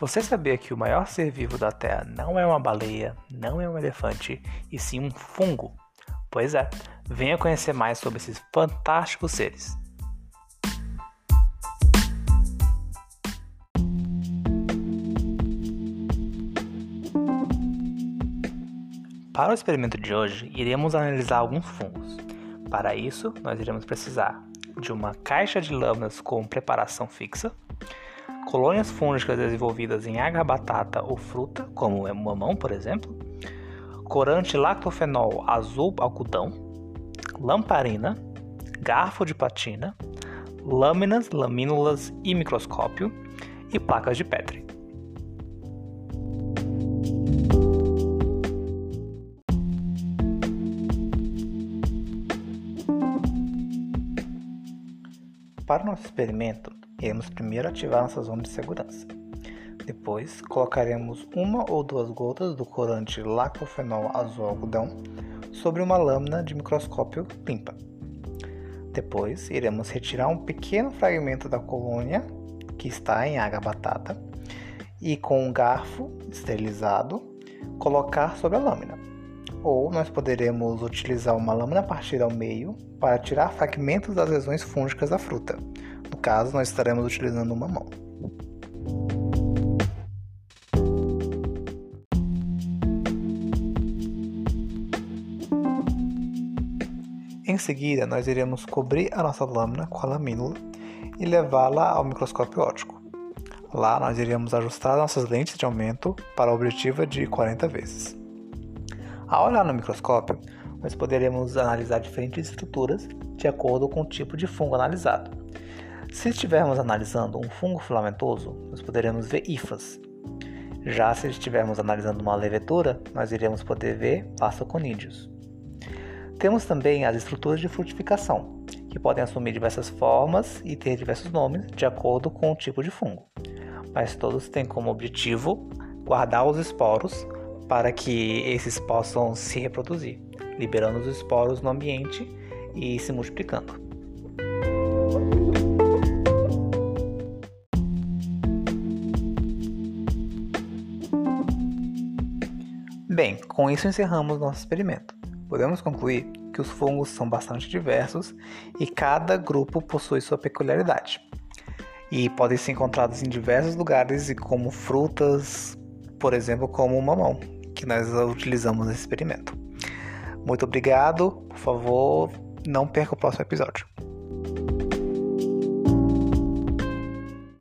Você sabia que o maior ser vivo da Terra não é uma baleia, não é um elefante, e sim um fungo? Pois é, venha conhecer mais sobre esses fantásticos seres. Para o experimento de hoje, iremos analisar alguns fungos. Para isso, nós iremos precisar de uma caixa de lâminas com preparação fixa, colônias fúngicas desenvolvidas em água batata ou fruta, como é mamão, por exemplo, corante lactofenol azul algodão, lamparina, garfo de patina, lâminas, lamínulas e microscópio e placas de Petri. Para o nosso experimento, Iremos primeiro ativar nossa zona de segurança. Depois, colocaremos uma ou duas gotas do corante lactofenol azul algodão sobre uma lâmina de microscópio limpa. Depois, iremos retirar um pequeno fragmento da colônia que está em água batata e com um garfo esterilizado colocar sobre a lâmina. Ou nós poderemos utilizar uma lâmina partida ao meio para tirar fragmentos das lesões fúngicas da fruta caso, nós estaremos utilizando uma mão. Em seguida, nós iremos cobrir a nossa lâmina com a lamínula e levá-la ao microscópio óptico. Lá nós iremos ajustar nossas lentes de aumento para a objetiva de 40 vezes. Ao olhar no microscópio, nós poderemos analisar diferentes estruturas de acordo com o tipo de fungo analisado. Se estivermos analisando um fungo filamentoso, nós poderemos ver hifas. Já se estivermos analisando uma levedura, nós iremos poder ver pastoconídeos. Temos também as estruturas de frutificação, que podem assumir diversas formas e ter diversos nomes de acordo com o tipo de fungo, mas todos têm como objetivo guardar os esporos para que esses possam se reproduzir, liberando os esporos no ambiente e se multiplicando. Bem, com isso encerramos nosso experimento. Podemos concluir que os fungos são bastante diversos e cada grupo possui sua peculiaridade. E podem ser encontrados em diversos lugares, como frutas, por exemplo, como o mamão, que nós utilizamos nesse experimento. Muito obrigado, por favor, não perca o próximo episódio.